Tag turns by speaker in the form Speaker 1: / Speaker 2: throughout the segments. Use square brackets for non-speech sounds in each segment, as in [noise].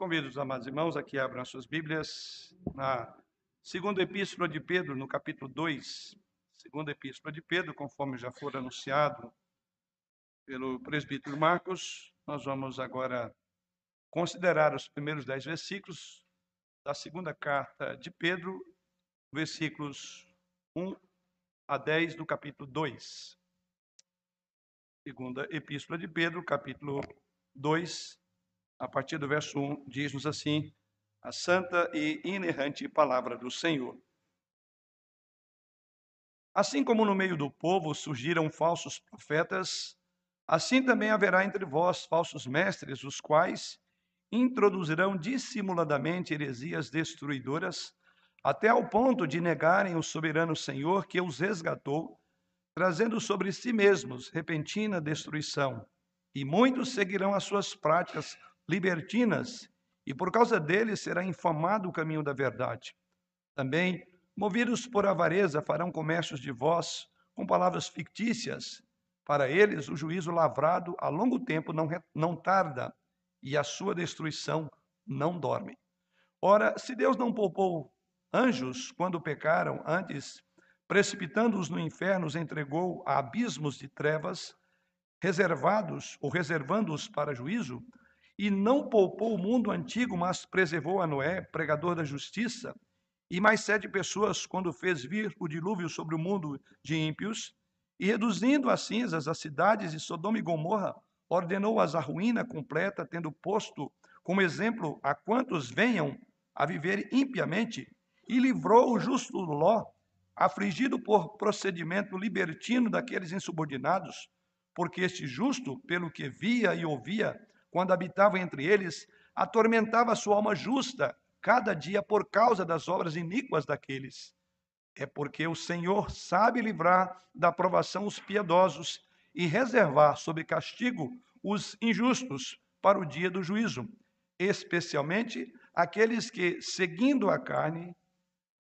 Speaker 1: Convido os amados irmãos a que abram suas Bíblias na segunda epístola de Pedro, no capítulo 2. Segunda epístola de Pedro, conforme já for anunciado pelo presbítero Marcos, nós vamos agora considerar os primeiros dez versículos da segunda carta de Pedro, versículos 1 a 10 do capítulo 2. Segunda epístola de Pedro, capítulo 2, a partir do verso 1, diz-nos assim: a santa e inerrante palavra do Senhor. Assim como no meio do povo surgiram falsos profetas, assim também haverá entre vós falsos mestres, os quais introduzirão dissimuladamente heresias destruidoras, até ao ponto de negarem o soberano Senhor que os resgatou, trazendo sobre si mesmos repentina destruição. E muitos seguirão as suas práticas libertinas, e por causa deles será infamado o caminho da verdade. Também, movidos por avareza, farão comércios de vós com palavras fictícias. Para eles, o juízo lavrado a longo tempo não, não tarda, e a sua destruição não dorme. Ora, se Deus não poupou anjos quando pecaram, antes, precipitando-os no inferno, os entregou a abismos de trevas, reservados ou reservando-os para juízo, e não poupou o mundo antigo, mas preservou a Noé, pregador da justiça, e mais sete pessoas quando fez vir o dilúvio sobre o mundo de ímpios, e reduzindo a cinzas as cidades de Sodoma e Gomorra, ordenou-as à ruína completa, tendo posto como exemplo a quantos venham a viver impiamente, e livrou o justo Ló, afligido por procedimento libertino daqueles insubordinados, porque este justo, pelo que via e ouvia, quando habitava entre eles, atormentava sua alma justa cada dia por causa das obras iníquas daqueles. É porque o Senhor sabe livrar da provação os piedosos e reservar sob castigo os injustos para o dia do juízo, especialmente aqueles que, seguindo a carne,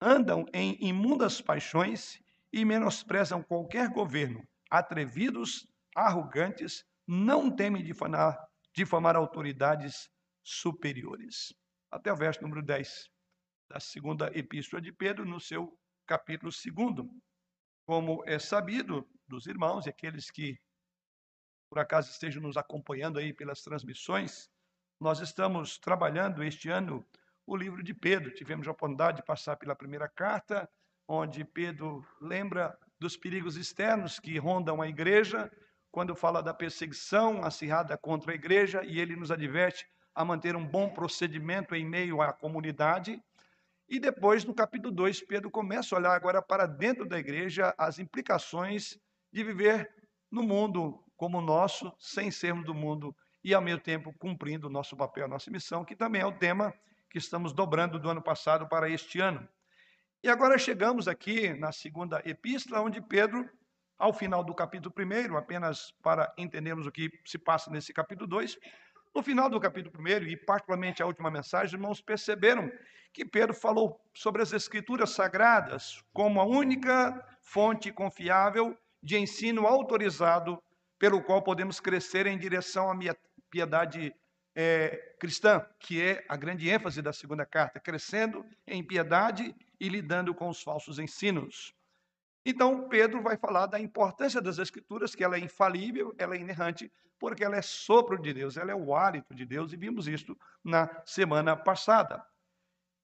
Speaker 1: andam em imundas paixões e menosprezam qualquer governo, atrevidos, arrogantes, não temem difamar, difamar autoridades superiores. Até o verso número 10 da segunda epístola de Pedro, no seu capítulo 2. Como é sabido dos irmãos e aqueles que por acaso estejam nos acompanhando aí pelas transmissões, nós estamos trabalhando este ano o livro de Pedro. Tivemos a oportunidade de passar pela primeira carta, onde Pedro lembra dos perigos externos que rondam a igreja, quando fala da perseguição acirrada contra a igreja, e ele nos adverte a manter um bom procedimento em meio à comunidade. E depois, no capítulo 2, Pedro começa a olhar agora para dentro da igreja as implicações de viver no mundo como o nosso, sem sermos do mundo, e ao mesmo tempo cumprindo o nosso papel, a nossa missão, que também é o tema que estamos dobrando do ano passado para este ano. E agora chegamos aqui na segunda epístola, onde Pedro ao final do capítulo 1, apenas para entendermos o que se passa nesse capítulo 2. No final do capítulo 1, e particularmente a última mensagem, irmãos, perceberam que Pedro falou sobre as Escrituras Sagradas como a única fonte confiável de ensino autorizado pelo qual podemos crescer em direção à piedade é, cristã, que é a grande ênfase da segunda carta, crescendo em piedade e lidando com os falsos ensinos. Então, Pedro vai falar da importância das Escrituras, que ela é infalível, ela é inerrante, porque ela é sopro de Deus, ela é o hálito de Deus, e vimos isto na semana passada.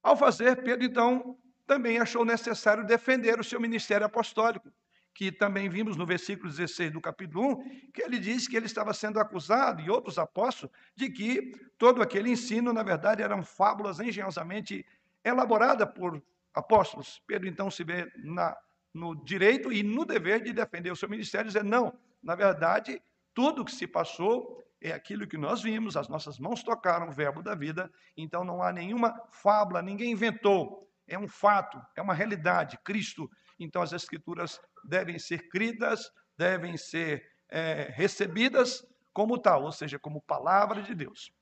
Speaker 1: Ao fazer, Pedro, então, também achou necessário defender o seu ministério apostólico, que também vimos no versículo 16 do capítulo 1, que ele diz que ele estava sendo acusado, e outros apóstolos, de que todo aquele ensino, na verdade, eram fábulas engenhosamente elaboradas por apóstolos. Pedro, então, se vê na no direito e no dever de defender o seu ministério, dizer, não, na verdade, tudo que se passou é aquilo que nós vimos, as nossas mãos tocaram o verbo da vida, então não há nenhuma fábula, ninguém inventou, é um fato, é uma realidade, Cristo. Então as escrituras devem ser cridas, devem ser é, recebidas como tal, ou seja, como palavra de Deus.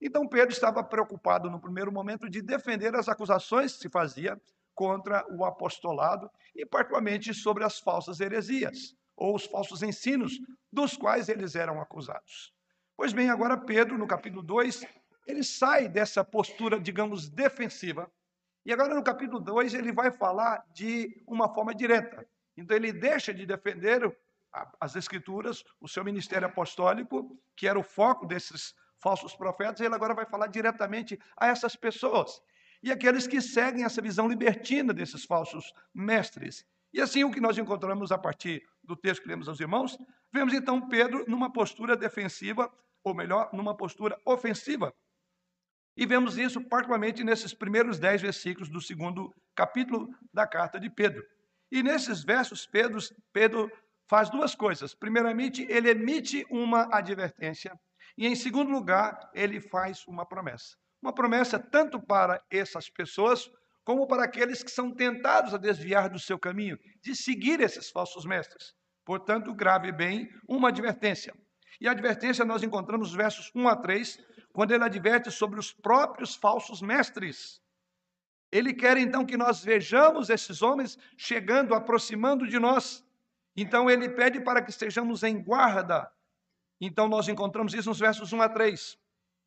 Speaker 1: Então Pedro estava preocupado no primeiro momento de defender as acusações que se fazia contra o apostolado e, particularmente, sobre as falsas heresias ou os falsos ensinos dos quais eles eram acusados. Pois bem, agora Pedro, no capítulo 2, ele sai dessa postura, digamos, defensiva. E agora no capítulo 2 ele vai falar de uma forma direta. Então ele deixa de defender as escrituras, o seu ministério apostólico, que era o foco desses falsos profetas, ele agora vai falar diretamente a essas pessoas e aqueles que seguem essa visão libertina desses falsos mestres. E assim o que nós encontramos a partir do texto que lemos aos irmãos, vemos então Pedro numa postura defensiva, ou melhor, numa postura ofensiva. E vemos isso particularmente nesses primeiros dez versículos do segundo capítulo da carta de Pedro. E nesses versos, Pedro, Pedro faz duas coisas. Primeiramente, ele emite uma advertência. E em segundo lugar, ele faz uma promessa. Uma promessa tanto para essas pessoas, como para aqueles que são tentados a desviar do seu caminho, de seguir esses falsos mestres. Portanto, grave bem uma advertência. E a advertência nós encontramos nos versos 1 a 3, quando ele adverte sobre os próprios falsos mestres. Ele quer então que nós vejamos esses homens chegando, aproximando de nós. Então ele pede para que estejamos em guarda. Então nós encontramos isso nos versos 1 a 3.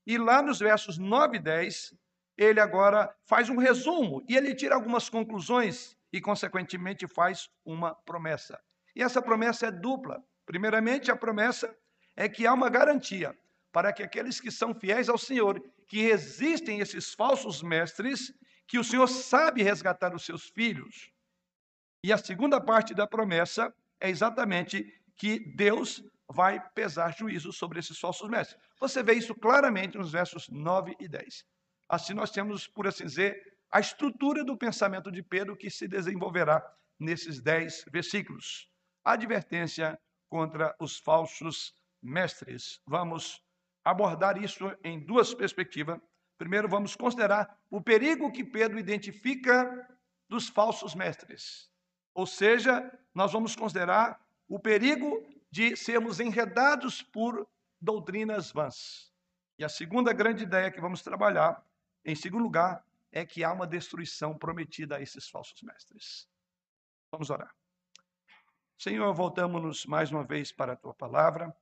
Speaker 1: E lá nos versos 9 e 10, ele agora faz um resumo e ele tira algumas conclusões e, consequentemente, faz uma promessa. E essa promessa é dupla. Primeiramente, a promessa é que há uma garantia para que aqueles que são fiéis ao Senhor, que resistem esses falsos mestres, que o Senhor sabe resgatar os seus filhos. E a segunda parte da promessa é exatamente que Deus vai pesar juízo sobre esses falsos mestres. Você vê isso claramente nos versos 9 e 10. Assim, nós temos, por assim dizer, a estrutura do pensamento de Pedro que se desenvolverá nesses dez versículos. A advertência contra os falsos mestres. Vamos abordar isso em duas perspectivas. Primeiro, vamos considerar o perigo que Pedro identifica dos falsos mestres. Ou seja, nós vamos considerar o perigo de sermos enredados por doutrinas vãs. E a segunda grande ideia que vamos trabalhar, em segundo lugar, é que há uma destruição prometida a esses falsos mestres. Vamos orar. Senhor, voltamos-nos mais uma vez para a tua palavra,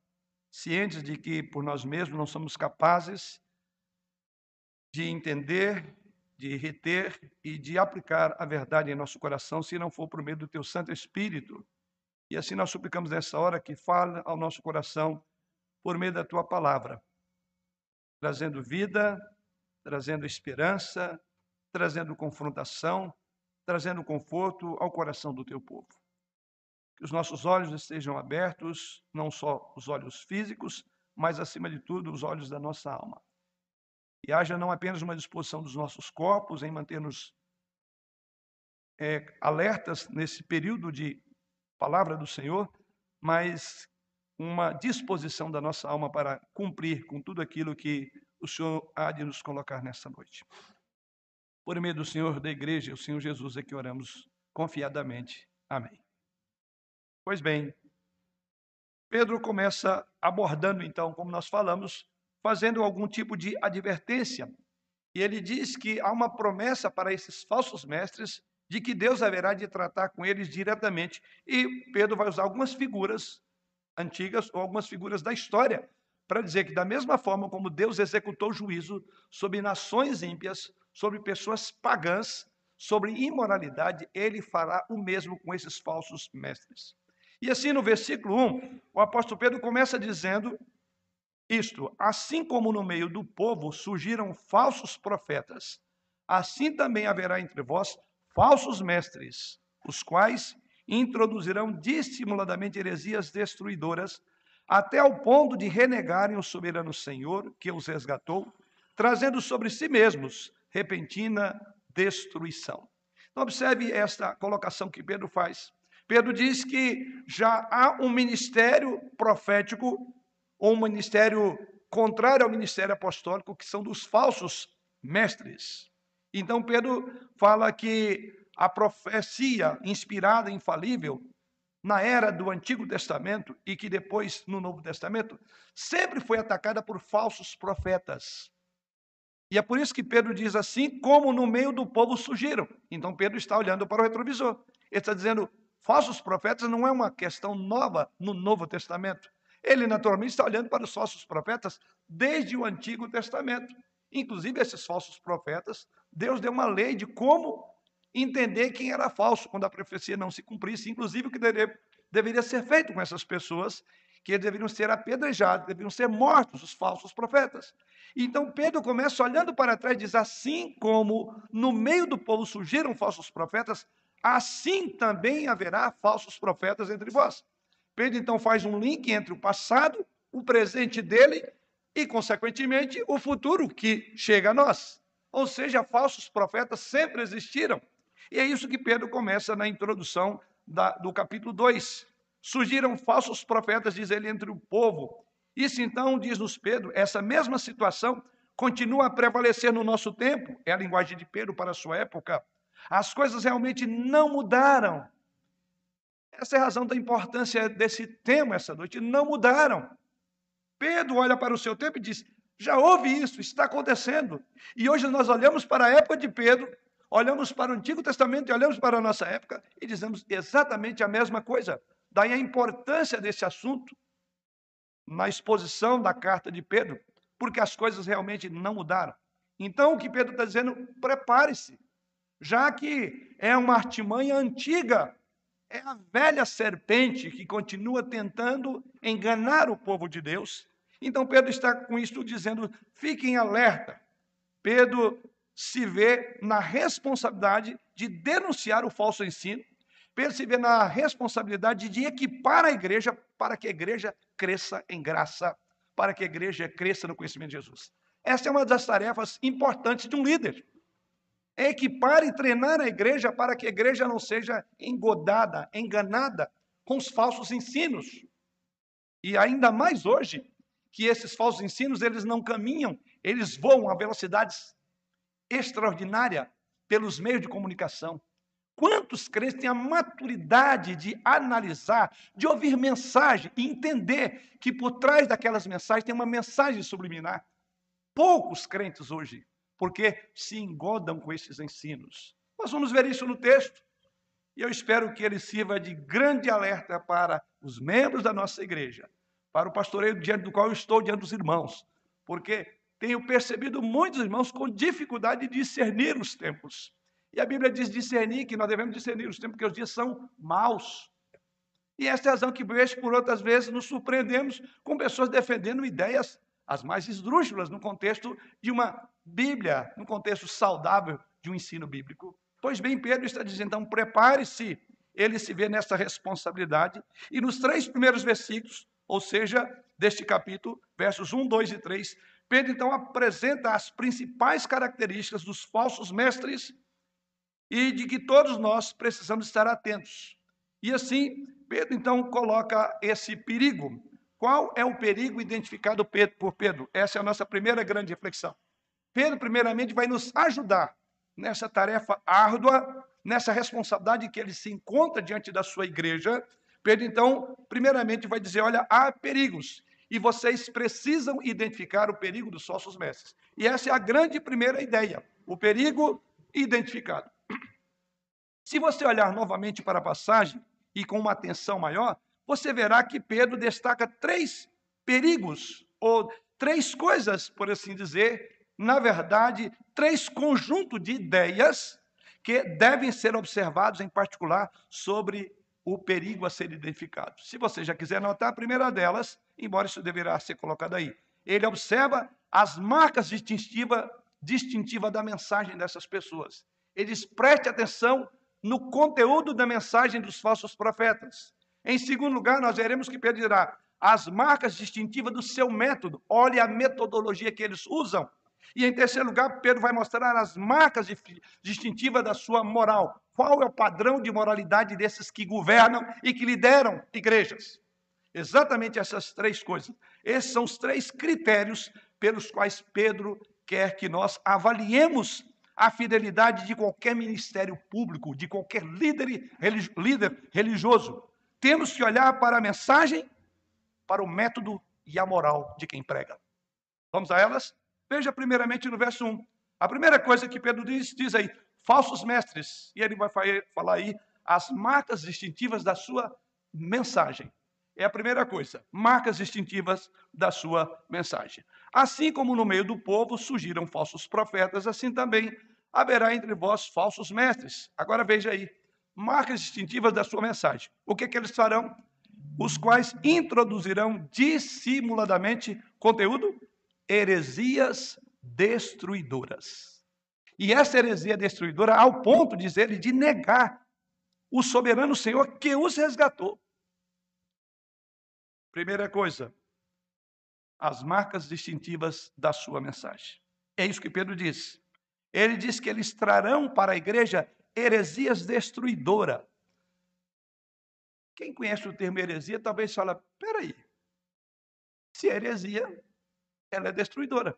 Speaker 1: cientes de que por nós mesmos não somos capazes de entender, de reter e de aplicar a verdade em nosso coração, se não for por meio do teu Santo Espírito e assim nós suplicamos nessa hora que fale ao nosso coração por meio da tua palavra, trazendo vida, trazendo esperança, trazendo confrontação, trazendo conforto ao coração do teu povo. Que os nossos olhos estejam abertos, não só os olhos físicos, mas acima de tudo os olhos da nossa alma. E haja não apenas uma disposição dos nossos corpos em manter-nos é, alertas nesse período de palavra do Senhor, mas uma disposição da nossa alma para cumprir com tudo aquilo que o Senhor há de nos colocar nessa noite. Por meio do Senhor da igreja, o Senhor Jesus é que oramos confiadamente. Amém. Pois bem, Pedro começa abordando então, como nós falamos, fazendo algum tipo de advertência. E ele diz que há uma promessa para esses falsos mestres de que Deus haverá de tratar com eles diretamente. E Pedro vai usar algumas figuras antigas ou algumas figuras da história para dizer que, da mesma forma como Deus executou juízo sobre nações ímpias, sobre pessoas pagãs, sobre imoralidade, ele fará o mesmo com esses falsos mestres. E assim, no versículo 1, o apóstolo Pedro começa dizendo isto: assim como no meio do povo surgiram falsos profetas, assim também haverá entre vós falsos mestres, os quais introduzirão dissimuladamente heresias destruidoras, até ao ponto de renegarem o soberano Senhor que os resgatou, trazendo sobre si mesmos repentina destruição. Então, observe esta colocação que Pedro faz. Pedro diz que já há um ministério profético, ou um ministério contrário ao ministério apostólico, que são dos falsos mestres. Então, Pedro fala que a profecia inspirada, infalível, na era do Antigo Testamento e que depois no Novo Testamento, sempre foi atacada por falsos profetas. E é por isso que Pedro diz assim: como no meio do povo surgiram. Então Pedro está olhando para o retrovisor. Ele está dizendo: falsos profetas não é uma questão nova no Novo Testamento. Ele naturalmente está olhando para os falsos profetas desde o Antigo Testamento. inclusive esses falsos profetas, Deus deu uma lei de como entender quem era falso quando a profecia não se cumprisse, inclusive o que deveria, ser feito com essas pessoas, que deveriam ser apedrejados, deveriam ser mortos, os falsos profetas. Então Pedro começa olhando para trás e diz: assim como no meio do povo surgiram falsos profetas, assim também haverá falsos profetas entre vós. Pedro então faz um link entre o passado, o presente dele e, consequentemente, o futuro que chega a nós. Ou seja, falsos profetas sempre existiram. E é isso que Pedro começa na introdução da, do capítulo 2. Surgiram falsos profetas, diz ele, entre o povo. Isso então, diz-nos Pedro, essa mesma situação continua a prevalecer no nosso tempo. É a linguagem de Pedro para a sua época. As coisas realmente não mudaram. Essa é a razão da importância desse tema essa noite. Não mudaram. Pedro olha para o seu tempo e diz: já houve isso, está acontecendo. E hoje nós olhamos para a época de Pedro, olhamos para o Antigo Testamento e olhamos para a nossa época e dizemos exatamente a mesma coisa. Daí a importância desse assunto na exposição da carta de Pedro, porque as coisas realmente não mudaram. Então, o que Pedro está dizendo, prepare-se, já que é uma artimanha antiga, é a velha serpente que continua tentando enganar o povo de Deus. Então, Pedro está com isto dizendo: fiquem alerta. Pedro se vê na responsabilidade de denunciar o falso ensino. Pedro se vê na responsabilidade de equipar a igreja para que a igreja cresça em graça, para que a igreja cresça no conhecimento de Jesus. Essa é uma das tarefas importantes de um líder. É equipar e treinar a igreja para que a igreja não seja engodada, enganada com os falsos ensinos. E ainda mais hoje, que esses falsos ensinos, eles não caminham, eles voam a velocidades extraordinária pelos meios de comunicação. Quantos crentes têm a maturidade de analisar, de ouvir mensagem e entender que por trás daquelas mensagens tem uma mensagem subliminar? Poucos crentes hoje, porque se engodam com esses ensinos. Nós vamos ver isso no texto. E eu espero que ele sirva de grande alerta para os membros da nossa igreja, para o pastoreio diante do qual eu estou diante dos irmãos, porque tenho percebido muitos irmãos com dificuldade de discernir os tempos. E a Bíblia diz discernir, que nós devemos discernir os tempos, porque os dias são maus. E esta é a razão que, vez por outras vezes, nos surpreendemos com pessoas defendendo ideias as mais esdrúxulas no contexto de uma Bíblia, no contexto saudável de um ensino bíblico. Pois bem, Pedro está dizendo, então prepare-se. Ele se vê nessa responsabilidade. E nos três primeiros versículos, ou seja, deste capítulo, versos 1, 2 e 3, Pedro então apresenta as principais características dos falsos mestres e de que todos nós precisamos estar atentos. E assim, Pedro então coloca esse perigo. Qual é o perigo identificado por Pedro? Essa é a nossa primeira grande reflexão. Pedro, primeiramente, vai nos ajudar nessa tarefa árdua, nessa responsabilidade que ele se encontra diante da sua igreja. Pedro, então, primeiramente, vai dizer: olha, há perigos e vocês precisam identificar o perigo dos falsos mestres. E essa é a grande primeira ideia, o perigo identificado. Se você olhar novamente para a passagem e com uma atenção maior, você verá que Pedro destaca três perigos, ou três coisas, por assim dizer, na verdade, três conjuntos de ideias que devem ser observados, em particular, sobre o perigo a ser identificado. Se você já quiser anotar, a primeira delas, embora isso deverá ser colocado aí, ele observa as marcas distintivas distintiva da mensagem dessas pessoas. Ele diz: preste atenção no conteúdo da mensagem dos falsos profetas. Em segundo lugar, nós veremos que Pedro dirá as marcas distintivas do seu método. Olhe a metodologia que eles usam. E em terceiro lugar, Pedro vai mostrar as marcas distintivas da sua moral. Qual é o padrão de moralidade desses que governam e que lideram igrejas? Exatamente essas três coisas. Esses são os três critérios pelos quais Pedro quer que nós avaliemos a fidelidade de qualquer ministério público, de qualquer líder, líder religioso. Temos que olhar para a mensagem, para o método e a moral de quem prega. Vamos a elas? Veja primeiramente no verso 1. A primeira coisa que Pedro diz, diz aí, falsos mestres. E ele vai falar aí as marcas distintivas da sua mensagem. É a primeira coisa, marcas distintivas da sua mensagem. Assim como no meio do povo surgiram falsos profetas, assim também haverá entre vós falsos mestres. Agora veja aí, marcas distintivas da sua mensagem. O que, que eles farão? Os quais introduzirão dissimuladamente conteúdo? Heresias destruidoras. E essa heresia destruidora, ao ponto, diz ele, de negar o soberano Senhor que os resgatou. Primeira coisa, as marcas distintivas da sua mensagem. É isso que Pedro diz. Ele diz que eles trarão para a igreja heresias destruidora. Quem conhece o termo heresia talvez fala, peraí, se é heresia, ela é destruidora.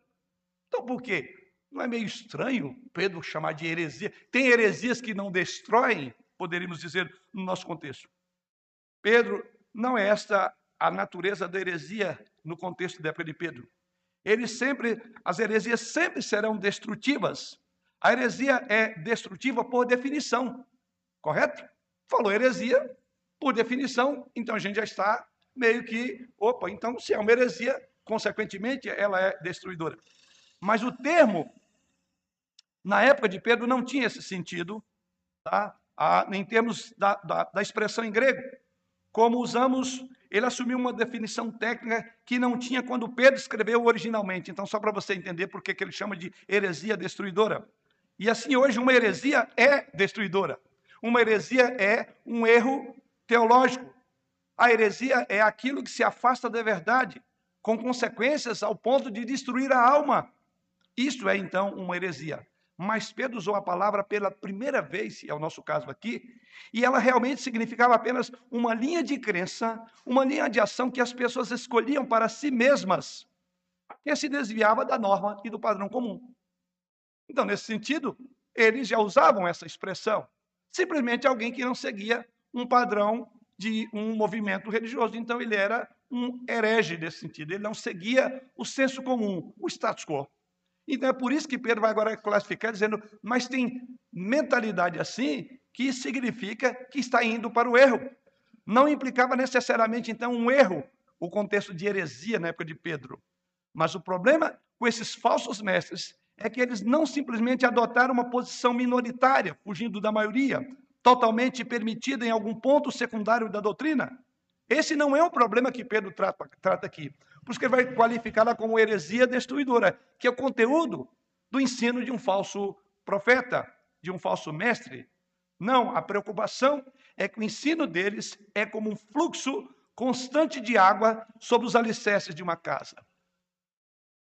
Speaker 1: Então por quê? Não é meio estranho Pedro chamar de heresia? Tem heresias que não destroem, poderíamos dizer, no nosso contexto. Pedro, não é esta a natureza da heresia no contexto da época de Pedro. Ele sempre, as heresias sempre serão destrutivas. A heresia é destrutiva por definição, correto? Falou heresia, por definição, então a gente já está meio que, opa, então se é uma heresia, consequentemente ela é destruidora. Mas o termo, na época de Pedro, não tinha esse sentido, tá? Em termos da, da, da expressão em grego, como usamos ele assumiu uma definição técnica que não tinha quando Pedro escreveu originalmente. Então, só para você entender por que ele chama de heresia destruidora. E assim, hoje, uma heresia é destruidora. Uma heresia é um erro teológico. A heresia é aquilo que se afasta da verdade, com consequências ao ponto de destruir a alma. Isso é, então, uma heresia mas Pedro usou a palavra pela primeira vez, é o nosso caso aqui, e ela realmente significava apenas uma linha de crença, uma linha de ação que as pessoas escolhiam para si mesmas, que se desviava da norma e do padrão comum. Então, nesse sentido, eles já usavam essa expressão. Simplesmente alguém que não seguia um padrão de um movimento religioso. Então, ele era um herege nesse sentido. Ele não seguia o senso comum, o status quo. Então é por isso que Pedro vai agora classificar, dizendo, mas tem mentalidade assim, que significa que está indo para o erro. Não implicava necessariamente, então, um erro, o contexto de heresia na época de Pedro. Mas o problema com esses falsos mestres é que eles não simplesmente adotaram uma posição minoritária, fugindo da maioria, totalmente permitida em algum ponto secundário da doutrina. Esse não é o problema que Pedro trata, trata aqui. Por isso que ele vai qualificá-la como heresia destruidora, que é o conteúdo do ensino de um falso profeta, de um falso mestre. Não, a preocupação é que o ensino deles é como um fluxo constante de água sobre os alicerces de uma casa.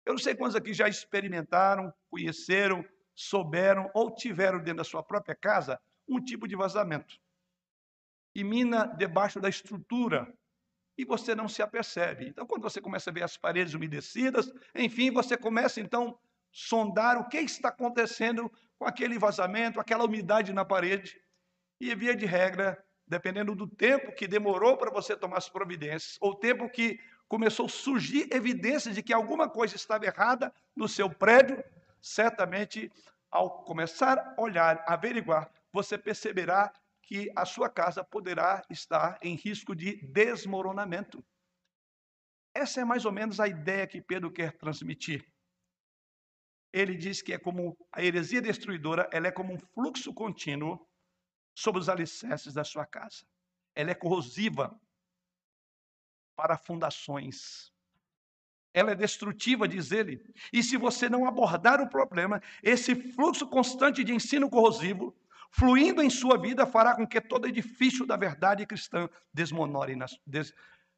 Speaker 1: Eu não sei quantos aqui já experimentaram, conheceram, souberam ou tiveram dentro da sua própria casa um tipo de vazamento. E mina debaixo da estrutura e você não se apercebe. Então, quando você começa a ver as paredes umedecidas, enfim, você começa então sondar o que está acontecendo com aquele vazamento, aquela umidade na parede. E via de regra, dependendo do tempo que demorou para você tomar as providências, ou tempo que começou a surgir evidências de que alguma coisa estava errada no seu prédio, certamente ao começar a olhar, averiguar, você perceberá que a sua casa poderá estar em risco de desmoronamento. Essa é mais ou menos a ideia que Pedro quer transmitir. Ele diz que é como a heresia destruidora, ela é como um fluxo contínuo sobre os alicerces da sua casa. Ela é corrosiva para fundações. Ela é destrutiva, diz ele. E se você não abordar o problema, esse fluxo constante de ensino corrosivo fluindo em sua vida, fará com que todo edifício da verdade cristã desmorone na, des,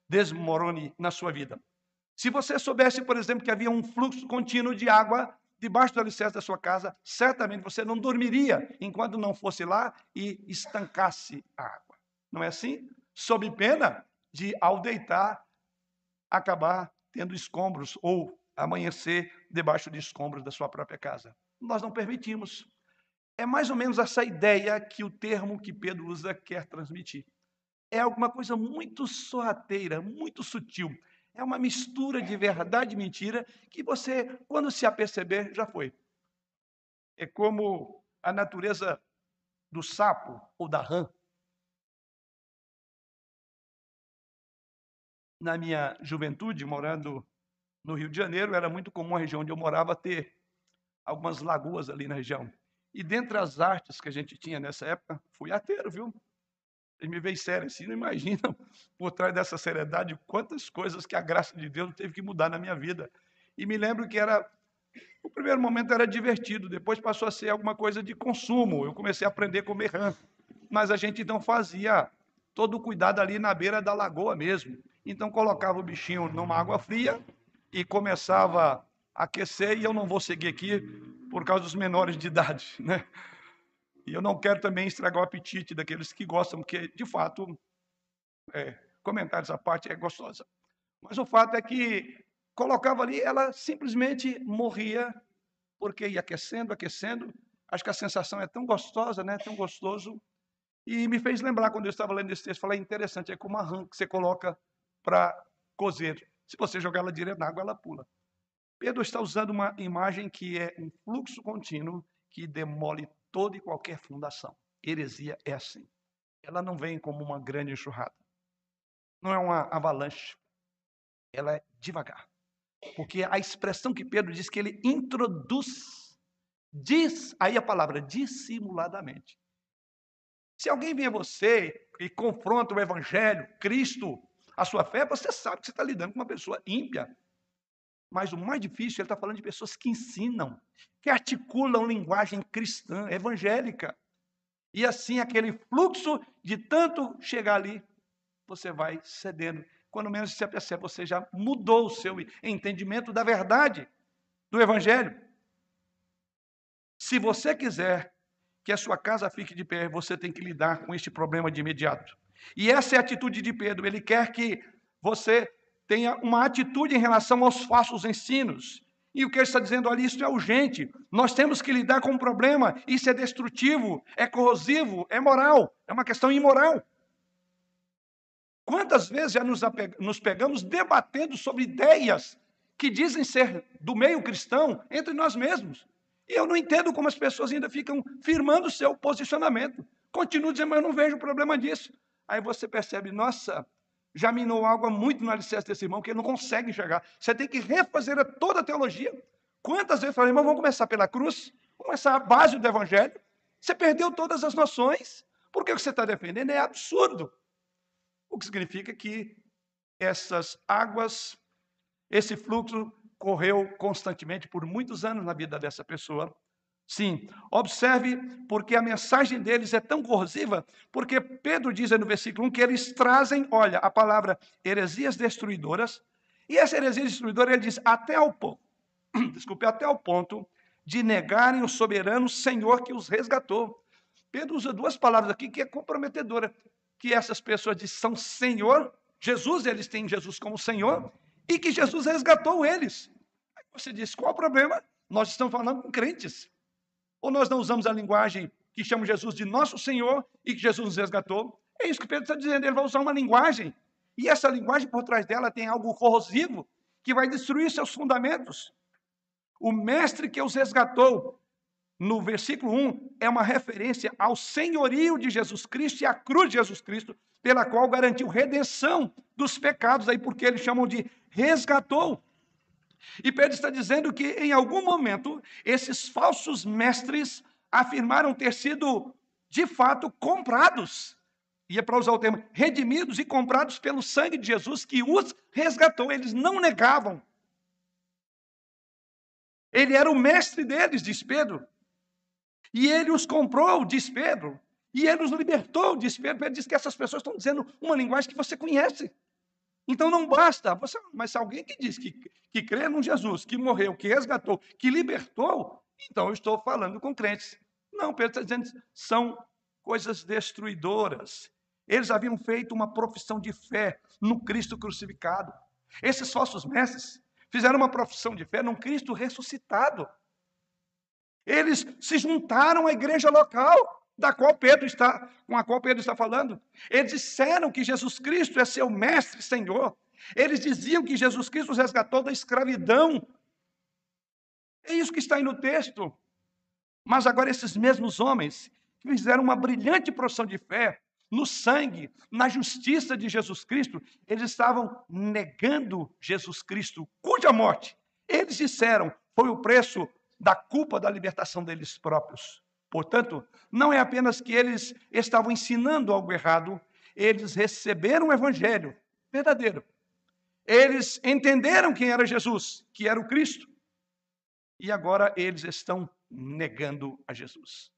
Speaker 1: desmorone na sua vida. Se você soubesse, por exemplo, que havia um fluxo contínuo de água debaixo do alicerce da sua casa, certamente você não dormiria enquanto não fosse lá e estancasse a água. Não é assim? Sob pena de, ao deitar, acabar tendo escombros ou amanhecer debaixo de escombros da sua própria casa. Nós não permitimos. É mais ou menos essa ideia que o termo que Pedro usa quer transmitir. É alguma coisa muito sorrateira, muito sutil. É uma mistura de verdade e mentira que você, quando se aperceber, já foi. É como a natureza do sapo ou da rã. Na minha juventude, morando no Rio de Janeiro, era muito comum a região onde eu morava ter algumas lagoas ali na região. E dentre as artes que a gente tinha nessa época, fui ateiro, viu? Ele me veio sério assim, não imaginam [laughs] por trás dessa seriedade quantas coisas que a graça de Deus teve que mudar na minha vida. E me lembro que era o primeiro momento era divertido, depois passou a ser alguma coisa de consumo. Eu comecei a aprender a comer rã. Mas a gente então fazia todo o cuidado ali na beira da lagoa mesmo. Então colocava o bichinho numa água fria e começava aquecer, e eu não vou seguir aqui por causa dos menores de idade, [laughs] né? E eu não quero também estragar o apetite daqueles que gostam, porque, de fato, é, comentários à parte, é gostosa. Mas o fato é que colocava ali, ela simplesmente morria, porque ia aquecendo, aquecendo. Acho que a sensação é tão gostosa, né? tão gostoso. E me fez lembrar, quando eu estava lendo esse texto, falei, interessante, é como uma rã que você coloca para cozer. Se você jogar ela direto na água, ela pula. Pedro está usando uma imagem que é um fluxo contínuo que demole toda e qualquer fundação. Heresia é assim. Ela não vem como uma grande enxurrada. Não é uma avalanche. Ela é devagar. Porque a expressão que Pedro diz que ele introduz, diz aí a palavra dissimuladamente. Se alguém vem a você e confronta o evangelho, Cristo, a sua fé, você sabe que você está lidando com uma pessoa ímpia. Mas o mais difícil, ele está falando de pessoas que ensinam, que articulam linguagem cristã, evangélica. E assim, aquele fluxo de tanto chegar ali, você vai cedendo. Quando menos você percebe, você já mudou o seu entendimento da verdade do Evangelho. Se você quiser que a sua casa fique de pé, você tem que lidar com este problema de imediato. E essa é a atitude de Pedro. Ele quer que você tenha uma atitude em relação aos falsos ensinos. E o que ele está dizendo ali, isso é urgente. Nós temos que lidar com um problema. Isso é destrutivo, é corrosivo, é moral, é uma questão imoral. Quantas vezes já nos pegamos debatendo sobre ideias que dizem ser do meio cristão entre nós mesmos? E eu não entendo como as pessoas ainda ficam firmando o seu posicionamento. Continuo dizendo, mas eu não vejo problema disso. Aí você percebe, nossa, já minou água muito no alicerce desse irmão, que ele não consegue enxergar. Você tem que refazer toda a teologia. Quantas vezes falei, irmão, vamos começar pela cruz, começar a base do evangelho. Você perdeu todas as noções, porque o que você está defendendo é absurdo. O que significa que essas águas, esse fluxo correu constantemente por muitos anos na vida dessa pessoa, Sim, observe porque a mensagem deles é tão corrosiva, porque Pedro diz no versículo 1 que eles trazem, olha, a palavra heresias destruidoras, e essa heresia destruidora ele diz até ao ponto, [clears throat] desculpe, até ao ponto de negarem o soberano Senhor que os resgatou. Pedro usa duas palavras aqui que é comprometedora, que essas pessoas dizem são Senhor, Jesus, eles têm Jesus como Senhor, e que Jesus resgatou eles. Aí você diz, qual o problema? Nós estamos falando com crentes. Ou nós não usamos a linguagem que chama Jesus de nosso Senhor e que Jesus nos resgatou? É isso que Pedro está dizendo. Ele vai usar uma linguagem. E essa linguagem por trás dela tem algo corrosivo que vai destruir seus fundamentos. O mestre que os resgatou, no versículo 1, é uma referência ao senhorio de Jesus Cristo e à cruz de Jesus Cristo, pela qual garantiu redenção dos pecados, aí porque eles chamam de resgatou. E Pedro está dizendo que em algum momento esses falsos mestres afirmaram ter sido de fato comprados. E é para usar o termo, redimidos e comprados pelo sangue de Jesus que os resgatou. Eles não negavam. Ele era o mestre deles, diz Pedro. E ele os comprou, diz Pedro. E ele os libertou, diz Pedro. Pedro diz que essas pessoas estão dizendo uma linguagem que você conhece. Então não basta, você, mas se alguém que diz que, que crê num Jesus, que morreu, que resgatou, que libertou, então eu estou falando com crentes. Não, Pedro está dizendo são coisas destruidoras. Eles haviam feito uma profissão de fé no Cristo crucificado. Esses falsos mestres fizeram uma profissão de fé num Cristo ressuscitado. Eles se juntaram à igreja local da qual Pedro está, com a qual Pedro está falando. Eles disseram que Jesus Cristo é seu mestre, Senhor. Eles diziam que Jesus Cristo os resgatou da escravidão. É isso que está aí no texto. Mas agora esses mesmos homens que fizeram uma brilhante profissão de fé, no sangue, na justiça de Jesus Cristo, eles estavam negando Jesus Cristo, cuja morte, eles disseram, foi o preço da culpa da libertação deles próprios. Portanto, não é apenas que eles estavam ensinando algo errado, eles receberam o evangelho verdadeiro. Eles entenderam quem era Jesus, que era o Cristo. E agora eles estão negando a Jesus.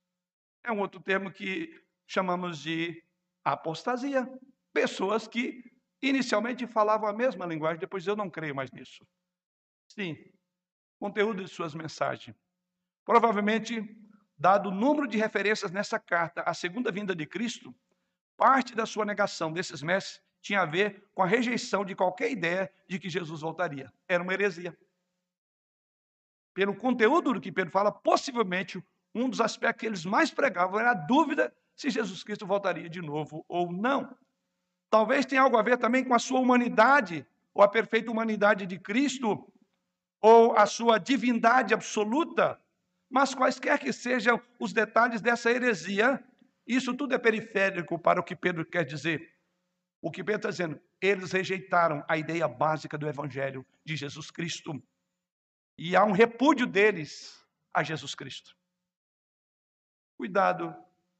Speaker 1: É um outro termo que chamamos de apostasia. Pessoas que inicialmente falavam a mesma linguagem, depois eu não creio mais nisso. Sim, conteúdo de suas mensagens. Provavelmente, dado o número de referências nessa carta à segunda vinda de Cristo, parte da sua negação desses mestres tinha a ver com a rejeição de qualquer ideia de que Jesus voltaria. Era uma heresia. Pelo conteúdo do que Pedro fala, possivelmente um dos aspectos que eles mais pregavam era a dúvida se Jesus Cristo voltaria de novo ou não. Talvez tenha algo a ver também com a sua humanidade, ou a perfeita humanidade de Cristo, ou a sua divindade absoluta, mas quaisquer que sejam os detalhes dessa heresia, isso tudo é periférico para o que Pedro quer dizer. O que Pedro está dizendo, eles rejeitaram a ideia básica do Evangelho de Jesus Cristo. E há um repúdio deles a Jesus Cristo. Cuidado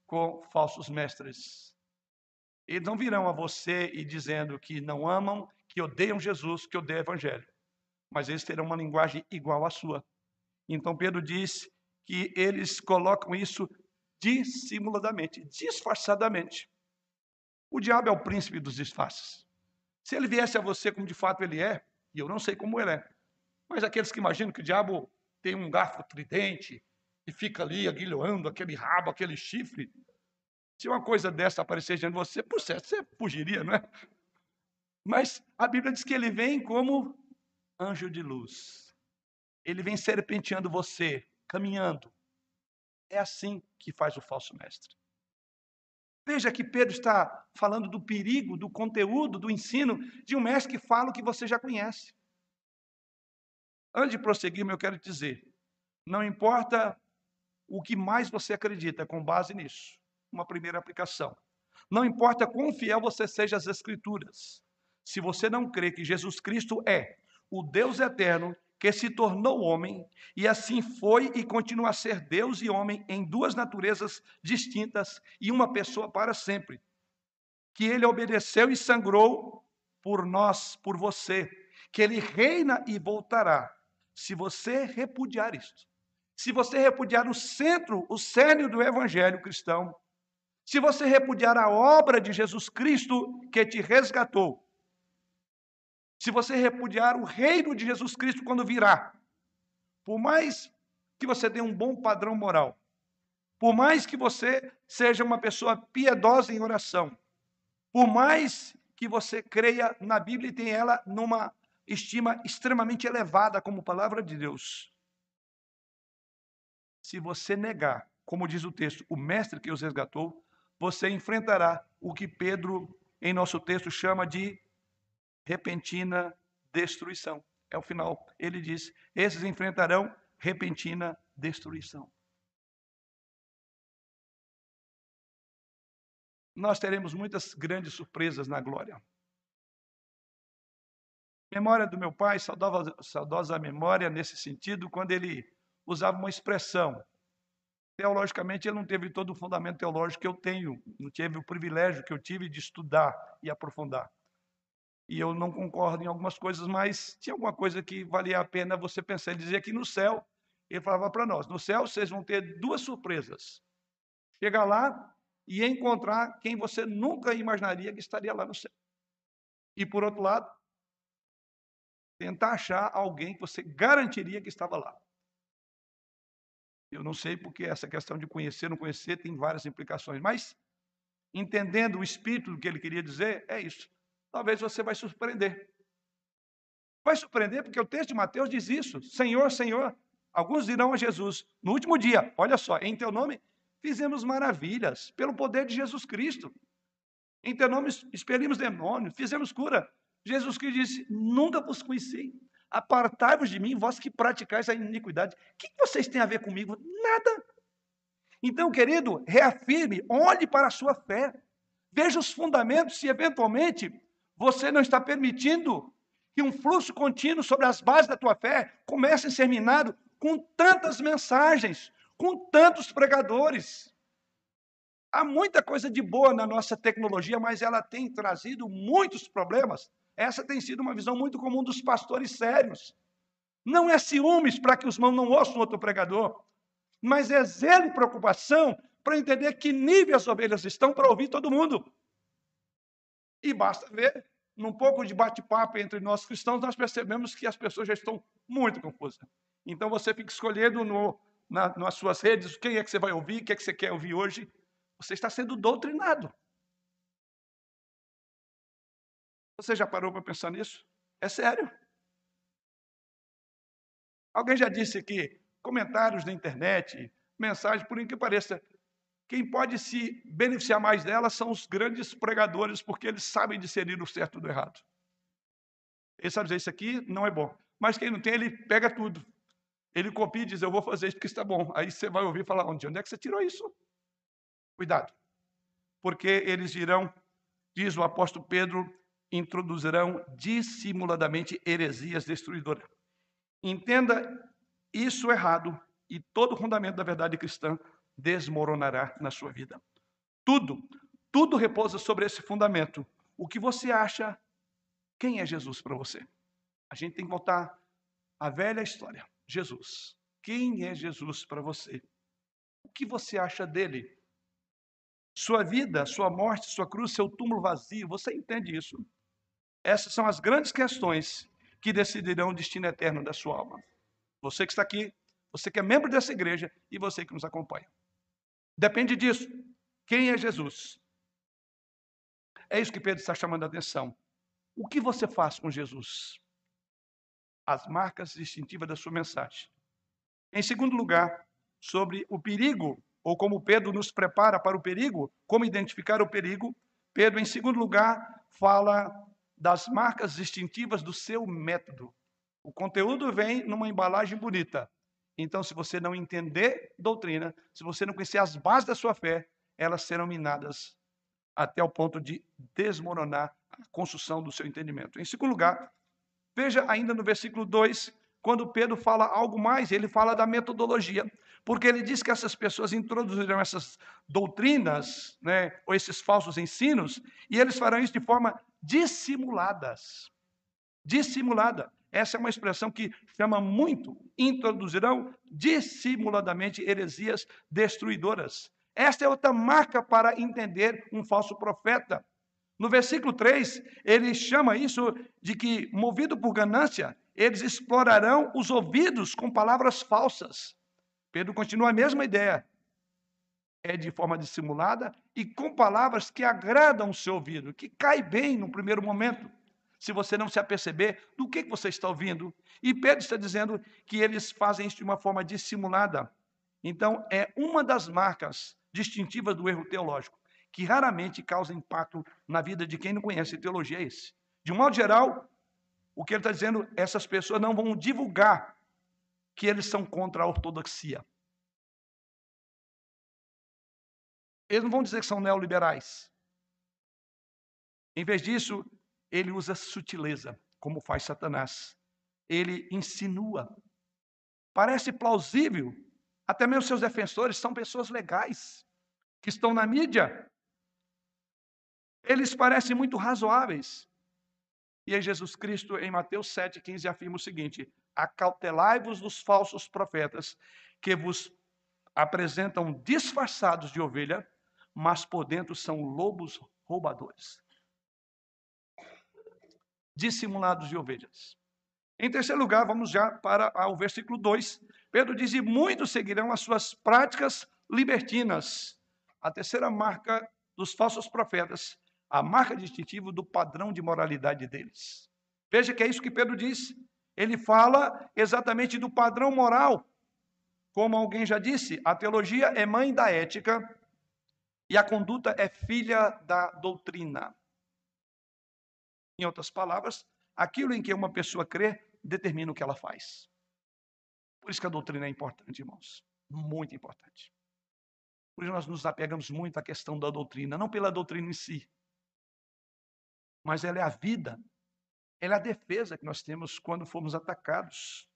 Speaker 1: com falsos mestres. Eles não virão a você e dizendo que não amam, que odeiam Jesus, que odeiam o Evangelho mas eles terão uma linguagem igual à sua. Então Pedro diz que eles colocam isso dissimuladamente, disfarçadamente. O diabo é o príncipe dos disfarces. Se ele viesse a você como de fato ele é, e eu não sei como ele é, mas aqueles que imaginam que o diabo tem um garfo tridente e fica ali aguilhoando aquele rabo, aquele chifre, se uma coisa dessa aparecer diante de você, por certo, você fugiria, não é? Mas a Bíblia diz que ele vem como anjo de luz. Ele vem serpenteando você, caminhando. É assim que faz o falso mestre. Veja que Pedro está falando do perigo, do conteúdo, do ensino de um mestre que fala o que você já conhece. Antes de prosseguir, eu quero dizer: não importa o que mais você acredita com base nisso, uma primeira aplicação. Não importa quão fiel você seja às Escrituras, se você não crê que Jesus Cristo é o Deus eterno que se tornou homem e assim foi e continua a ser Deus e homem em duas naturezas distintas e uma pessoa para sempre. Que ele obedeceu e sangrou por nós, por você, que ele reina e voltará. Se você repudiar isto, se você repudiar o centro, o cerne do evangelho cristão, se você repudiar a obra de Jesus Cristo que te resgatou, se você repudiar o reino de Jesus Cristo quando virá, por mais que você tenha um bom padrão moral, por mais que você seja uma pessoa piedosa em oração, por mais que você creia na Bíblia e tenha ela numa estima extremamente elevada como palavra de Deus, se você negar, como diz o texto, o mestre que os resgatou, você enfrentará o que Pedro, em nosso texto, chama de repentina destruição. É o final. Ele diz: esses enfrentarão repentina destruição. Nós teremos muitas grandes surpresas na glória. Memória do meu pai, saudosa, saudosa memória nesse sentido, quando ele usava uma expressão. Teologicamente, ele não teve todo o fundamento teológico que eu tenho, não teve o privilégio que eu tive de estudar e aprofundar e eu não concordo em algumas coisas, mas tinha alguma coisa que valia a pena você pensar. Ele dizia que no céu, ele falava para nós: no céu vocês vão ter duas surpresas. Chegar lá e encontrar quem você nunca imaginaria que estaria lá no céu. E por outro lado, tentar achar alguém que você garantiria que estava lá. Eu não sei porque essa questão de conhecer, não conhecer, tem várias implicações, mas entendendo o espírito do que ele queria dizer, é isso talvez você vai surpreender. Vai surpreender porque o texto de Mateus diz isso: Senhor, Senhor. Alguns dirão a Jesus no último dia: Olha só, em teu nome fizemos maravilhas pelo poder de Jesus Cristo. Em teu nome expelimos demônios, fizemos cura. Jesus Cristo disse: Nunca vos conheci. Apartai-vos de mim, vós que praticais a iniquidade. O que vocês têm a ver comigo? Nada. Então, querido, reafirme, olhe para a sua fé. Veja os fundamentos se eventualmente você não está permitindo que um fluxo contínuo sobre as bases da tua fé comece a ser minado com tantas mensagens, com tantos pregadores. Há muita coisa de boa na nossa tecnologia, mas ela tem trazido muitos problemas. Essa tem sido uma visão muito comum dos pastores sérios. Não é ciúmes para que os mãos não ouçam outro pregador, mas é zelo e preocupação para entender que nível as ovelhas estão para ouvir todo mundo. E basta ver, num pouco de bate-papo entre nós cristãos, nós percebemos que as pessoas já estão muito confusas. Então você fica escolhendo no, na, nas suas redes quem é que você vai ouvir, o que é que você quer ouvir hoje. Você está sendo doutrinado. Você já parou para pensar nisso? É sério. Alguém já disse aqui, comentários na internet, mensagens, por que pareça, quem pode se beneficiar mais delas são os grandes pregadores, porque eles sabem discernir o certo do errado. Ele sabe dizer, isso aqui não é bom. Mas quem não tem, ele pega tudo. Ele copia e diz, eu vou fazer isso porque está bom. Aí você vai ouvir falar, onde, onde é que você tirou isso? Cuidado. Porque eles irão, diz o apóstolo Pedro, introduzirão dissimuladamente heresias destruidoras. Entenda isso errado e todo o fundamento da verdade cristã desmoronará na sua vida. Tudo, tudo repousa sobre esse fundamento. O que você acha? Quem é Jesus para você? A gente tem que voltar à velha história. Jesus. Quem é Jesus para você? O que você acha dele? Sua vida, sua morte, sua cruz, seu túmulo vazio, você entende isso? Essas são as grandes questões que decidirão o destino eterno da sua alma. Você que está aqui, você que é membro dessa igreja e você que nos acompanha. Depende disso. Quem é Jesus? É isso que Pedro está chamando a atenção. O que você faz com Jesus? As marcas distintivas da sua mensagem. Em segundo lugar, sobre o perigo, ou como Pedro nos prepara para o perigo, como identificar o perigo, Pedro, em segundo lugar, fala das marcas distintivas do seu método. O conteúdo vem numa embalagem bonita, então, se você não entender doutrina, se você não conhecer as bases da sua fé, elas serão minadas até o ponto de desmoronar a construção do seu entendimento. Em segundo lugar, veja ainda no versículo 2, quando Pedro fala algo mais, ele fala da metodologia, porque ele diz que essas pessoas introduzirão essas doutrinas, né, ou esses falsos ensinos, e eles farão isso de forma dissimuladas. Dissimulada. Essa é uma expressão que chama muito. Introduzirão dissimuladamente heresias destruidoras. Esta é outra marca para entender um falso profeta. No versículo 3, ele chama isso de que, movido por ganância, eles explorarão os ouvidos com palavras falsas. Pedro continua a mesma ideia. É de forma dissimulada e com palavras que agradam o seu ouvido, que cai bem no primeiro momento se você não se aperceber do que você está ouvindo. E Pedro está dizendo que eles fazem isso de uma forma dissimulada. Então, é uma das marcas distintivas do erro teológico, que raramente causa impacto na vida de quem não conhece teologia, é esse. De um modo geral, o que ele está dizendo, essas pessoas não vão divulgar que eles são contra a ortodoxia. Eles não vão dizer que são neoliberais. Em vez disso, ele usa sutileza, como faz Satanás. Ele insinua. Parece plausível. Até mesmo seus defensores são pessoas legais, que estão na mídia. Eles parecem muito razoáveis. E aí Jesus Cristo, em Mateus 7,15, afirma o seguinte: Acautelai-vos dos falsos profetas, que vos apresentam disfarçados de ovelha, mas por dentro são lobos roubadores dissimulados de ovelhas. Em terceiro lugar, vamos já para o versículo 2. Pedro diz: E muitos seguirão as suas práticas libertinas. A terceira marca dos falsos profetas, a marca distintiva do padrão de moralidade deles. Veja que é isso que Pedro diz. Ele fala exatamente do padrão moral. Como alguém já disse, a teologia é mãe da ética e a conduta é filha da doutrina. Em outras palavras, aquilo em que uma pessoa crê determina o que ela faz. Por isso que a doutrina é importante, irmãos. Muito importante. Por isso nós nos apegamos muito à questão da doutrina, não pela doutrina em si, mas ela é a vida, ela é a defesa que nós temos quando fomos atacados.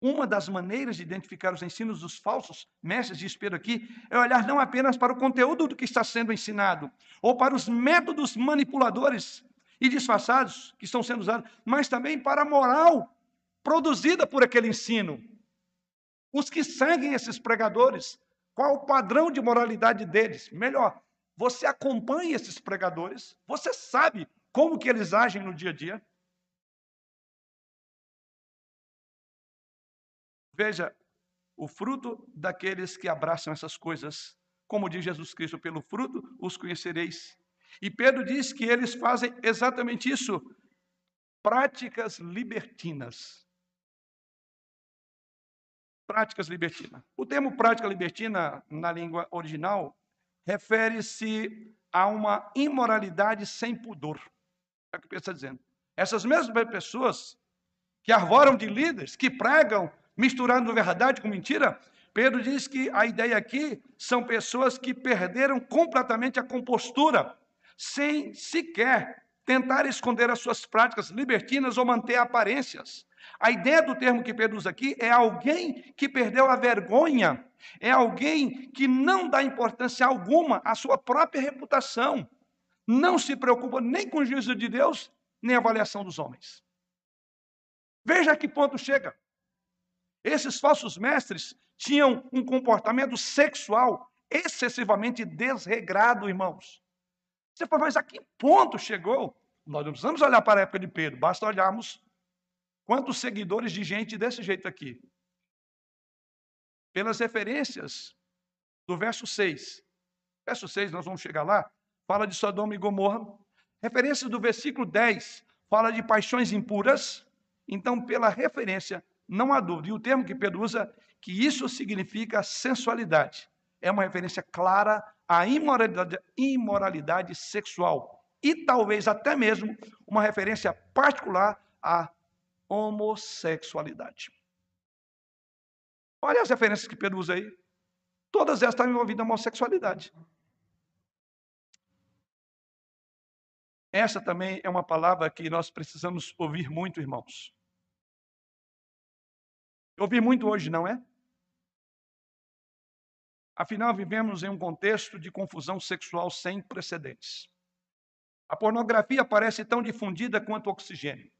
Speaker 1: Uma das maneiras de identificar os ensinos dos falsos mestres de espelho aqui é olhar não apenas para o conteúdo do que está sendo ensinado, ou para os métodos manipuladores e disfarçados que estão sendo usados, mas também para a moral produzida por aquele ensino. Os que seguem esses pregadores, qual o padrão de moralidade deles? Melhor, você acompanha esses pregadores, você sabe como que eles agem no dia a dia. Veja, o fruto daqueles que abraçam essas coisas, como diz Jesus Cristo, pelo fruto os conhecereis. E Pedro diz que eles fazem exatamente isso, práticas libertinas. Práticas libertinas. O termo prática libertina, na língua original, refere-se a uma imoralidade sem pudor. É o que Pedro está dizendo. Essas mesmas pessoas que arvoram de líderes, que pregam misturando verdade com mentira, Pedro diz que a ideia aqui são pessoas que perderam completamente a compostura, sem sequer tentar esconder as suas práticas libertinas ou manter aparências. A ideia do termo que Pedro usa aqui é alguém que perdeu a vergonha, é alguém que não dá importância alguma à sua própria reputação, não se preocupa nem com o juízo de Deus, nem a avaliação dos homens. Veja a que ponto chega. Esses falsos mestres tinham um comportamento sexual excessivamente desregrado, irmãos. Você fala, mas a que ponto chegou? Nós não precisamos olhar para a época de Pedro, basta olharmos quantos seguidores de gente desse jeito aqui. Pelas referências do verso 6. Verso 6, nós vamos chegar lá, fala de Sodoma e Gomorra. Referências do versículo 10, fala de paixões impuras. Então, pela referência não há dúvida. E o termo que Pedro usa, que isso significa sensualidade. É uma referência clara à imoralidade, imoralidade sexual. E talvez até mesmo uma referência particular à homossexualidade. Olha as referências que Pedro usa aí. Todas elas estão envolvidas na homossexualidade. Essa também é uma palavra que nós precisamos ouvir muito, irmãos. Eu ouvi muito hoje, não é? Afinal, vivemos em um contexto de confusão sexual sem precedentes. A pornografia parece tão difundida quanto o oxigênio.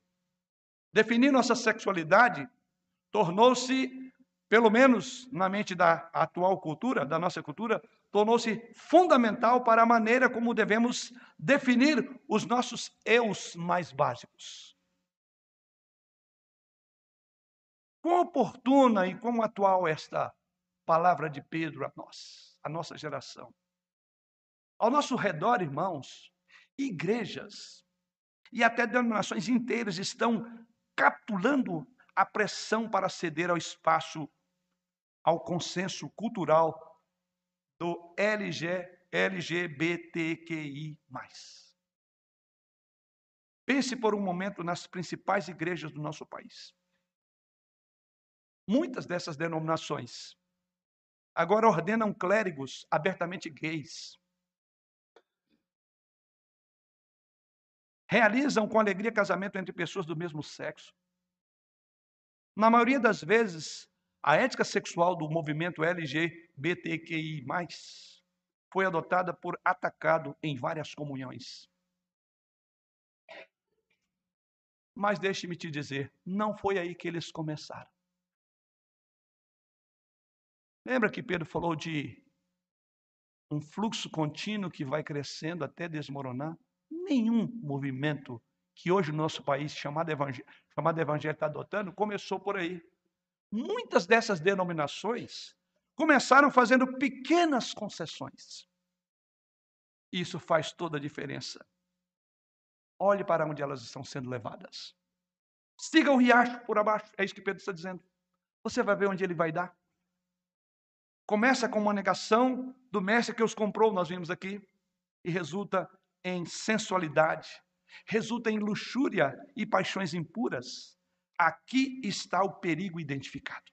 Speaker 1: Definir nossa sexualidade tornou-se, pelo menos na mente da atual cultura, da nossa cultura, tornou-se fundamental para a maneira como devemos definir os nossos eus mais básicos. Quão oportuna e quão atual esta palavra de Pedro a nós, a nossa geração. Ao nosso redor, irmãos, igrejas e até denominações inteiras estão capitulando a pressão para ceder ao espaço, ao consenso cultural do LG, LGBTQI. Pense por um momento nas principais igrejas do nosso país. Muitas dessas denominações agora ordenam clérigos abertamente gays. Realizam com alegria casamento entre pessoas do mesmo sexo. Na maioria das vezes, a ética sexual do movimento LGBTQI, foi adotada por atacado em várias comunhões. Mas deixe-me te dizer, não foi aí que eles começaram. Lembra que Pedro falou de um fluxo contínuo que vai crescendo até desmoronar? Nenhum movimento que hoje o nosso país, chamado evangelho, chamado evangelho está adotando, começou por aí. Muitas dessas denominações começaram fazendo pequenas concessões. Isso faz toda a diferença. Olhe para onde elas estão sendo levadas. Siga o riacho por abaixo, é isso que Pedro está dizendo. Você vai ver onde ele vai dar. Começa com uma negação do mestre que os comprou, nós vimos aqui, e resulta em sensualidade, resulta em luxúria e paixões impuras. Aqui está o perigo identificado.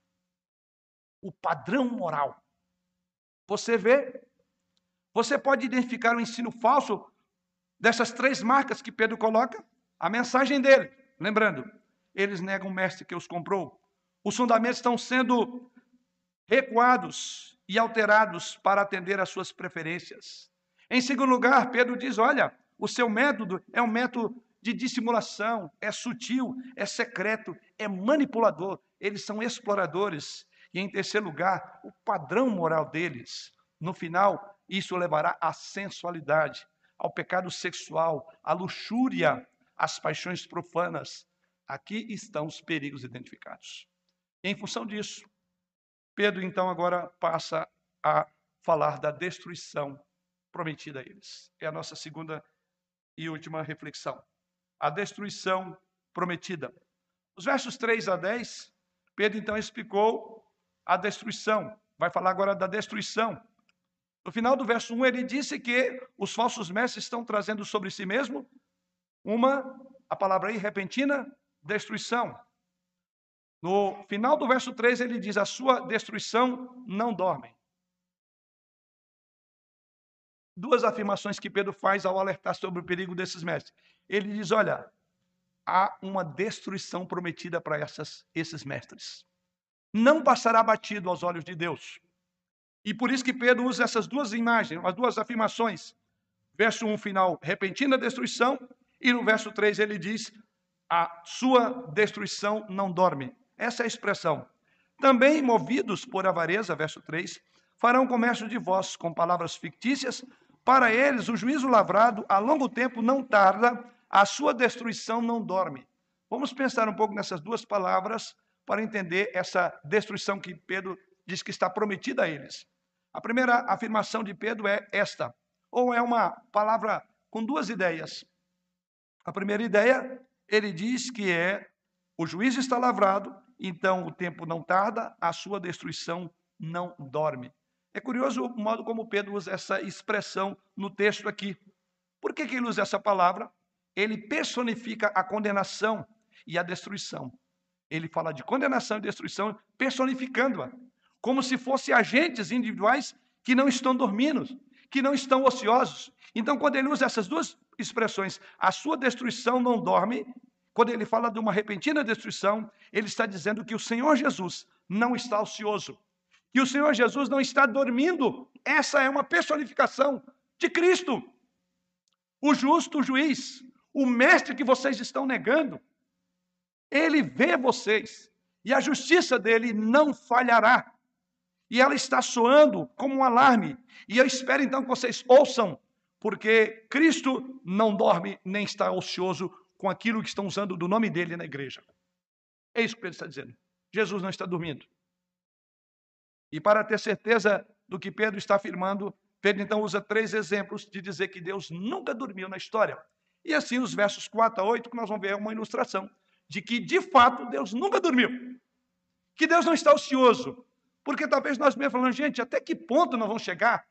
Speaker 1: O padrão moral Você vê? Você pode identificar o ensino falso dessas três marcas que Pedro coloca? A mensagem dele, lembrando, eles negam o mestre que os comprou. Os fundamentos estão sendo recuados e alterados para atender às suas preferências. Em segundo lugar, Pedro diz: olha, o seu método é um método de dissimulação, é sutil, é secreto, é manipulador. Eles são exploradores. E em terceiro lugar, o padrão moral deles. No final, isso levará à sensualidade, ao pecado sexual, à luxúria, às paixões profanas. Aqui estão os perigos identificados. Em função disso, Pedro então agora passa a falar da destruição prometida a eles. É a nossa segunda e última reflexão. A destruição prometida. Os versos 3 a 10, Pedro então explicou a destruição. Vai falar agora da destruição. No final do verso 1, ele disse que os falsos mestres estão trazendo sobre si mesmo uma, a palavra aí, repentina destruição. No final do verso 3, ele diz: A sua destruição não dorme. Duas afirmações que Pedro faz ao alertar sobre o perigo desses mestres. Ele diz: Olha, há uma destruição prometida para essas, esses mestres. Não passará batido aos olhos de Deus. E por isso que Pedro usa essas duas imagens, as duas afirmações. Verso 1 final, repentina destruição, e no verso 3 ele diz: a sua destruição não dorme. Essa é a expressão. Também movidos por avareza, verso 3, farão comércio de vós com palavras fictícias. Para eles, o juízo lavrado a longo tempo não tarda, a sua destruição não dorme. Vamos pensar um pouco nessas duas palavras para entender essa destruição que Pedro diz que está prometida a eles. A primeira afirmação de Pedro é esta, ou é uma palavra com duas ideias. A primeira ideia, ele diz que é o juízo está lavrado, então o tempo não tarda, a sua destruição não dorme. É curioso o modo como Pedro usa essa expressão no texto aqui. Por que, que ele usa essa palavra? Ele personifica a condenação e a destruição. Ele fala de condenação e destruição personificando-a como se fossem agentes individuais que não estão dormindo, que não estão ociosos. Então, quando ele usa essas duas expressões, a sua destruição não dorme, quando ele fala de uma repentina destruição, ele está dizendo que o Senhor Jesus não está ocioso, que o Senhor Jesus não está dormindo. Essa é uma personificação de Cristo, o justo juiz, o mestre que vocês estão negando. Ele vê vocês e a justiça dele não falhará e ela está soando como um alarme. E eu espero então que vocês ouçam, porque Cristo não dorme nem está ocioso com aquilo que estão usando do nome dele na igreja. É isso que Pedro está dizendo. Jesus não está dormindo. E para ter certeza do que Pedro está afirmando, Pedro então usa três exemplos de dizer que Deus nunca dormiu na história. E assim, os versos 4 a 8, que nós vamos ver uma ilustração de que, de fato, Deus nunca dormiu. Que Deus não está ocioso, porque talvez nós mesmos falamos, gente, até que ponto nós vamos chegar?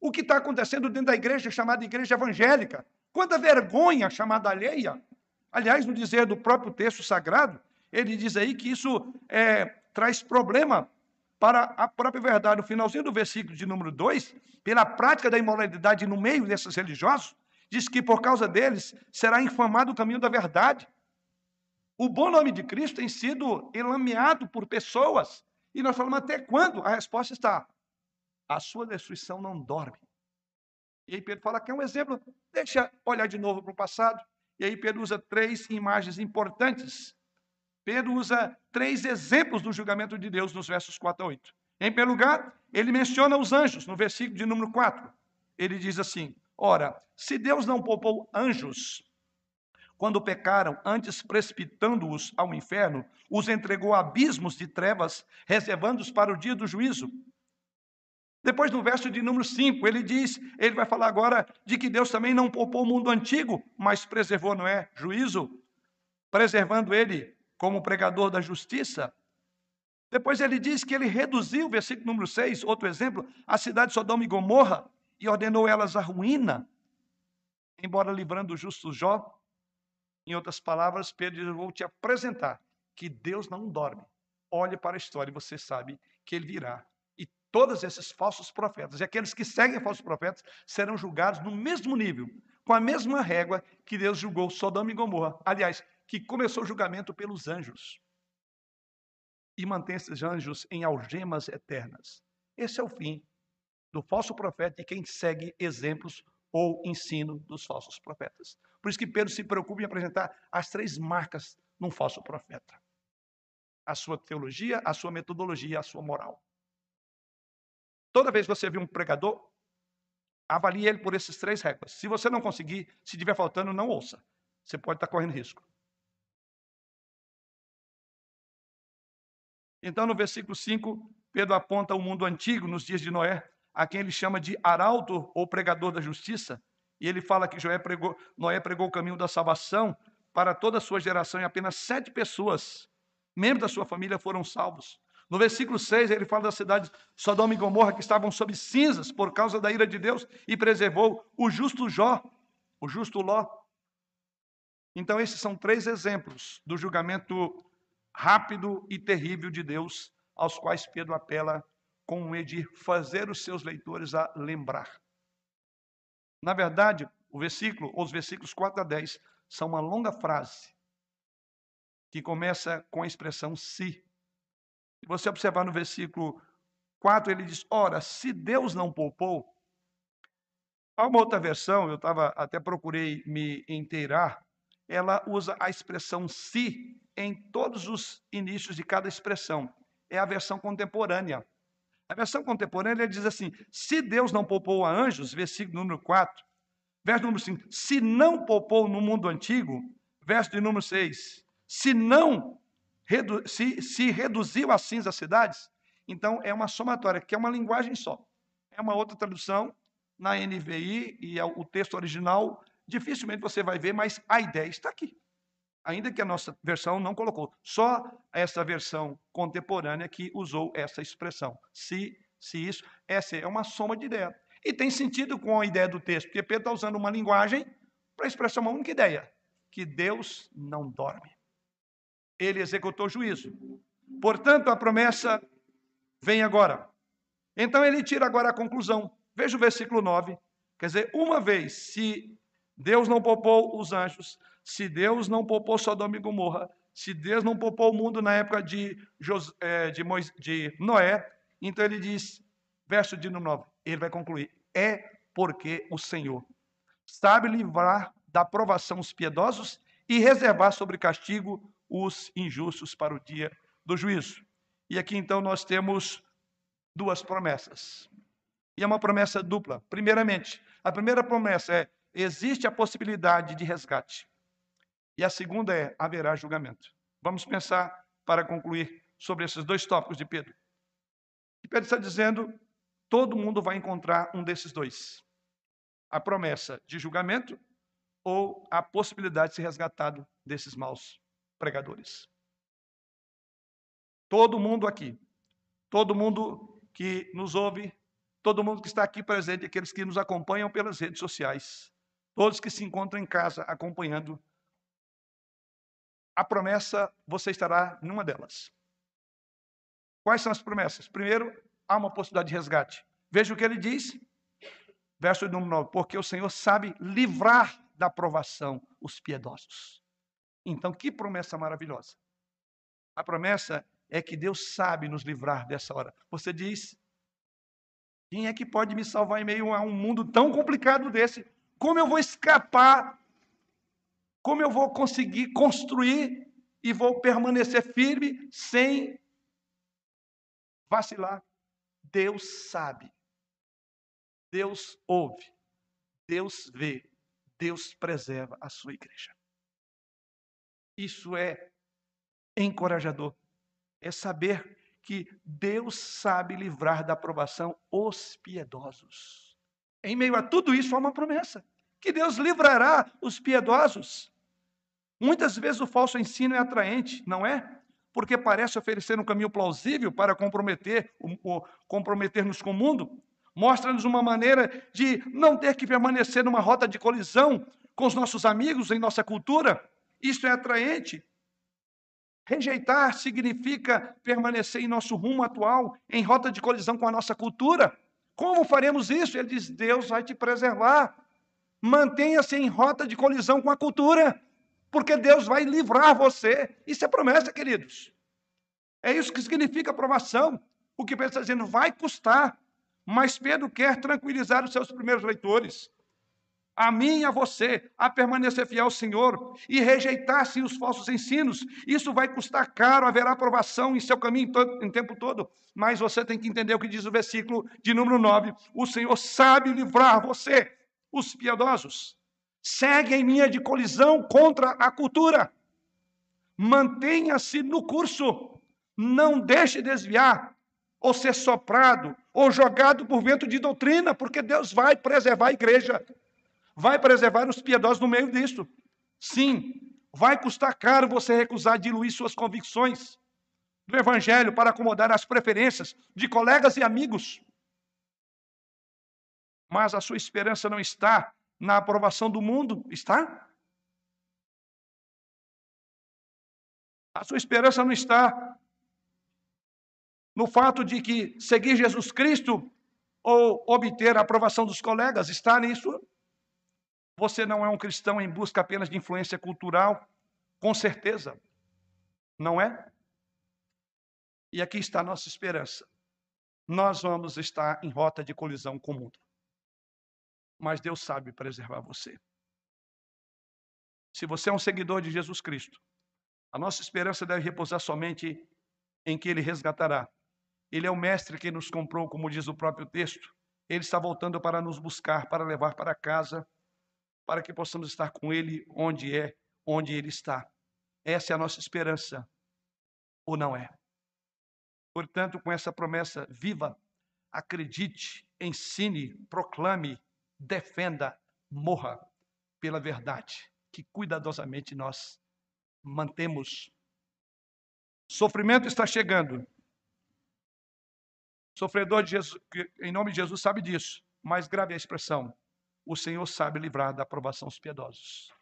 Speaker 1: O que está acontecendo dentro da igreja chamada igreja evangélica? Quanta vergonha chamada alheia. Aliás, no dizer do próprio texto sagrado, ele diz aí que isso é, traz problema para a própria verdade. No finalzinho do versículo de número 2, pela prática da imoralidade no meio desses religiosos, diz que por causa deles será infamado o caminho da verdade. O bom nome de Cristo tem sido elameado por pessoas e nós falamos, até quando? A resposta está: a sua destruição não dorme. E aí Pedro fala que é um exemplo. Deixa olhar de novo para o passado. E aí Pedro usa três imagens importantes. Pedro usa três exemplos do julgamento de Deus nos versos 4 a 8. Em primeiro lugar, ele menciona os anjos, no versículo de número 4. Ele diz assim: Ora, se Deus não poupou anjos quando pecaram, antes precipitando-os ao inferno, os entregou a abismos de trevas, reservando-os para o dia do juízo. Depois, no verso de número 5, ele diz, ele vai falar agora de que Deus também não poupou o mundo antigo, mas preservou Noé, juízo, preservando ele como pregador da justiça. Depois ele diz que ele reduziu, versículo número 6, outro exemplo, a cidade de Sodoma e Gomorra, e ordenou elas à ruína, embora livrando o justo Jó, em outras palavras, Pedro diz: Eu vou te apresentar que Deus não dorme. Olhe para a história e você sabe que ele virá todos esses falsos profetas e aqueles que seguem falsos profetas serão julgados no mesmo nível, com a mesma régua que Deus julgou Sodoma e Gomorra. Aliás, que começou o julgamento pelos anjos e mantém esses anjos em algemas eternas. Esse é o fim do falso profeta e quem segue exemplos ou ensino dos falsos profetas. Por isso que Pedro se preocupa em apresentar as três marcas num falso profeta: a sua teologia, a sua metodologia, a sua moral. Toda vez que você vê um pregador, avalie ele por esses três regras. Se você não conseguir, se estiver faltando, não ouça. Você pode estar correndo risco. Então, no versículo 5, Pedro aponta o mundo antigo, nos dias de Noé, a quem ele chama de arauto ou pregador da justiça. E ele fala que Noé pregou, Noé pregou o caminho da salvação para toda a sua geração e apenas sete pessoas, membros da sua família, foram salvos. No versículo 6, ele fala das cidades Sodoma e Gomorra que estavam sob cinzas por causa da ira de Deus e preservou o justo Jó, o justo Ló. Então, esses são três exemplos do julgamento rápido e terrível de Deus, aos quais Pedro apela com o de fazer os seus leitores a lembrar. Na verdade, o versículo, os versículos 4 a 10, são uma longa frase que começa com a expressão se. Se você observar no versículo 4, ele diz: Ora, se Deus não poupou. Há uma outra versão, eu tava, até procurei me inteirar, ela usa a expressão se em todos os inícios de cada expressão. É a versão contemporânea. A versão contemporânea diz assim: se Deus não poupou a anjos, versículo número 4, verso número 5, se não poupou no mundo antigo, verso de número 6, se não se, se reduziu a cinza cidades, então é uma somatória, que é uma linguagem só. É uma outra tradução na NVI e é o texto original, dificilmente você vai ver, mas a ideia está aqui ainda que a nossa versão não colocou. Só essa versão contemporânea que usou essa expressão. Se, se isso, essa é uma soma de ideias. E tem sentido com a ideia do texto, porque Pedro está usando uma linguagem para expressar uma única ideia: que Deus não dorme. Ele executou juízo. Portanto, a promessa vem agora. Então ele tira agora a conclusão. Veja o versículo 9. Quer dizer, uma vez, se Deus não poupou os anjos, se Deus não poupou Sodoma e Gomorra, se Deus não poupou o mundo na época de, é, de, Moisés, de Noé, então ele diz, verso de 9, ele vai concluir: é porque o Senhor sabe livrar da provação os piedosos e reservar sobre castigo os injustos para o dia do juízo. E aqui então nós temos duas promessas. E é uma promessa dupla. Primeiramente, a primeira promessa é: existe a possibilidade de resgate. E a segunda é: haverá julgamento. Vamos pensar, para concluir, sobre esses dois tópicos de Pedro. E Pedro está dizendo: todo mundo vai encontrar um desses dois: a promessa de julgamento ou a possibilidade de ser resgatado desses maus pregadores. Todo mundo aqui, todo mundo que nos ouve, todo mundo que está aqui presente, aqueles que nos acompanham pelas redes sociais, todos que se encontram em casa acompanhando a promessa, você estará numa delas. Quais são as promessas? Primeiro, há uma possibilidade de resgate. Veja o que ele diz, verso número 9: Porque o Senhor sabe livrar da provação os piedosos. Então, que promessa maravilhosa! A promessa é que Deus sabe nos livrar dessa hora. Você diz: quem é que pode me salvar em meio a um mundo tão complicado desse? Como eu vou escapar como eu vou conseguir construir e vou permanecer firme sem vacilar? Deus sabe. Deus ouve. Deus vê. Deus preserva a sua igreja. Isso é encorajador. É saber que Deus sabe livrar da aprovação os piedosos. Em meio a tudo isso, há uma promessa: que Deus livrará os piedosos. Muitas vezes o falso ensino é atraente, não é? Porque parece oferecer um caminho plausível para comprometer, comprometer-nos com o mundo. Mostra-nos uma maneira de não ter que permanecer numa rota de colisão com os nossos amigos em nossa cultura. Isso é atraente. Rejeitar significa permanecer em nosso rumo atual, em rota de colisão com a nossa cultura. Como faremos isso? Ele diz: Deus vai te preservar. Mantenha-se em rota de colisão com a cultura, porque Deus vai livrar você. Isso é promessa, queridos. É isso que significa aprovação. O que Pedro está dizendo vai custar, mas Pedro quer tranquilizar os seus primeiros leitores a mim e a você, a permanecer fiel ao Senhor e rejeitar-se os falsos ensinos. Isso vai custar caro, haverá aprovação em seu caminho todo, em tempo todo. Mas você tem que entender o que diz o versículo de número 9. O Senhor sabe livrar você, os piedosos. Seguem em linha de colisão contra a cultura. Mantenha-se no curso. Não deixe desviar ou ser soprado ou jogado por vento de doutrina, porque Deus vai preservar a igreja vai preservar os piedosos no meio disso. Sim, vai custar caro você recusar diluir suas convicções do Evangelho para acomodar as preferências de colegas e amigos. Mas a sua esperança não está na aprovação do mundo, está? A sua esperança não está no fato de que seguir Jesus Cristo ou obter a aprovação dos colegas, está nisso? Você não é um cristão em busca apenas de influência cultural? Com certeza. Não é? E aqui está a nossa esperança. Nós vamos estar em rota de colisão com o mundo. Mas Deus sabe preservar você. Se você é um seguidor de Jesus Cristo, a nossa esperança deve repousar somente em que Ele resgatará. Ele é o mestre que nos comprou, como diz o próprio texto. Ele está voltando para nos buscar, para levar para casa para que possamos estar com Ele onde é, onde Ele está. Essa é a nossa esperança, ou não é? Portanto, com essa promessa, viva, acredite, ensine, proclame, defenda, morra pela verdade que cuidadosamente nós mantemos. Sofrimento está chegando. Sofredor de Jesus, em nome de Jesus, sabe disso, mas grave a expressão o Senhor sabe livrar da aprovação os piedosos.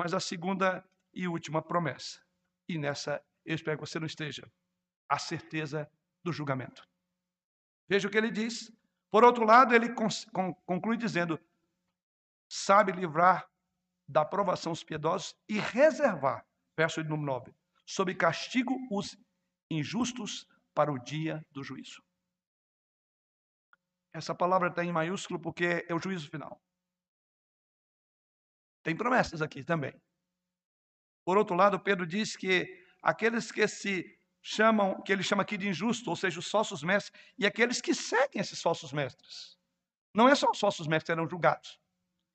Speaker 1: Mas a segunda e última promessa, e nessa eu espero que você não esteja, a certeza do julgamento. Veja o que ele diz. Por outro lado, ele conclui dizendo: sabe livrar da aprovação os piedosos e reservar, verso número 9, sob castigo os injustos para o dia do juízo. Essa palavra está em maiúsculo porque é o juízo final. Tem promessas aqui também. Por outro lado, Pedro diz que aqueles que se chamam, que ele chama aqui de injusto, ou seja, os falsos mestres, e aqueles que seguem esses falsos mestres. Não é só os falsos mestres que serão julgados.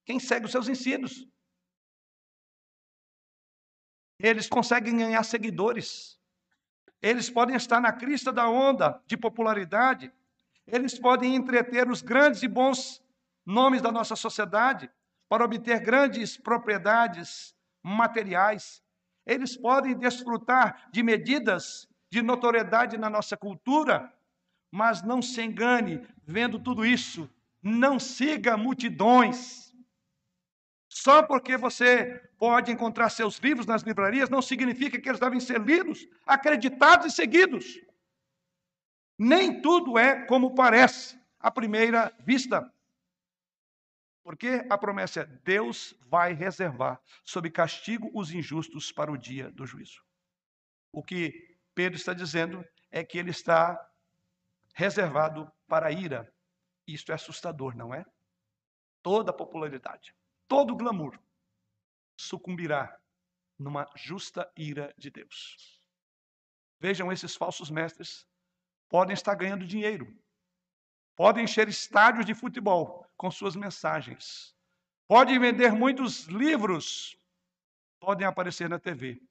Speaker 1: Quem segue os seus ensinos. Eles conseguem ganhar seguidores. Eles podem estar na crista da onda de popularidade. Eles podem entreter os grandes e bons nomes da nossa sociedade para obter grandes propriedades materiais. Eles podem desfrutar de medidas de notoriedade na nossa cultura, mas não se engane, vendo tudo isso, não siga multidões. Só porque você pode encontrar seus livros nas livrarias, não significa que eles devem ser lidos, acreditados e seguidos. Nem tudo é como parece à primeira vista. Porque a promessa é: Deus vai reservar sob castigo os injustos para o dia do juízo. O que Pedro está dizendo é que ele está reservado para a ira. Isto é assustador, não é? Toda a popularidade, todo o glamour sucumbirá numa justa ira de Deus. Vejam, esses falsos mestres podem estar ganhando dinheiro, podem encher estádios de futebol, com suas mensagens. Podem vender muitos livros, podem aparecer na TV.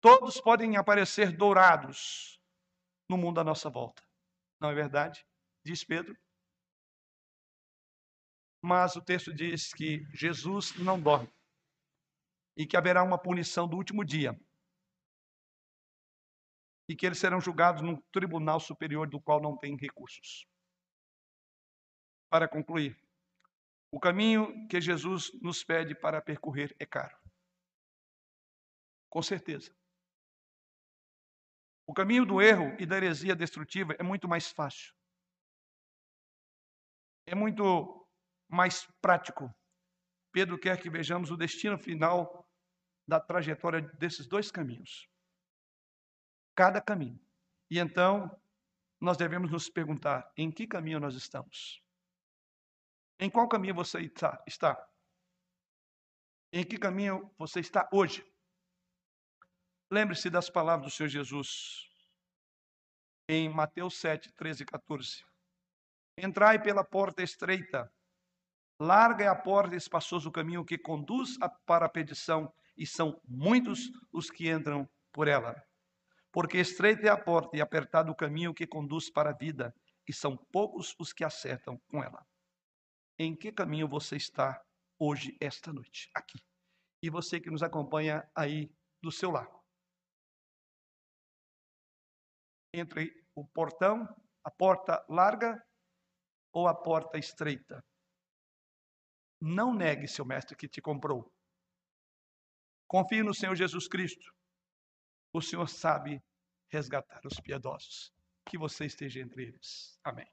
Speaker 1: Todos podem aparecer dourados no mundo à nossa volta. Não é verdade? Diz Pedro. Mas o texto diz que Jesus não dorme e que haverá uma punição do último dia e que eles serão julgados num tribunal superior do qual não tem recursos para concluir, o caminho que Jesus nos pede para percorrer é caro. Com certeza. O caminho do erro e da heresia destrutiva é muito mais fácil. É muito mais prático. Pedro quer que vejamos o destino final da trajetória desses dois caminhos. Cada caminho. E então, nós devemos nos perguntar: em que caminho nós estamos? Em qual caminho você está? Em que caminho você está hoje? Lembre-se das palavras do Senhor Jesus em Mateus 7, 13 e 14. Entrai pela porta estreita, larga é a porta e espaçoso o caminho que conduz para a perdição, e são muitos os que entram por ela. Porque estreita é a porta e apertado o caminho que conduz para a vida, e são poucos os que acertam com ela. Em que caminho você está hoje, esta noite, aqui? E você que nos acompanha aí do seu lar. Entre o portão, a porta larga ou a porta estreita? Não negue seu mestre que te comprou. Confie no Senhor Jesus Cristo. O Senhor sabe resgatar os piedosos. Que você esteja entre eles. Amém.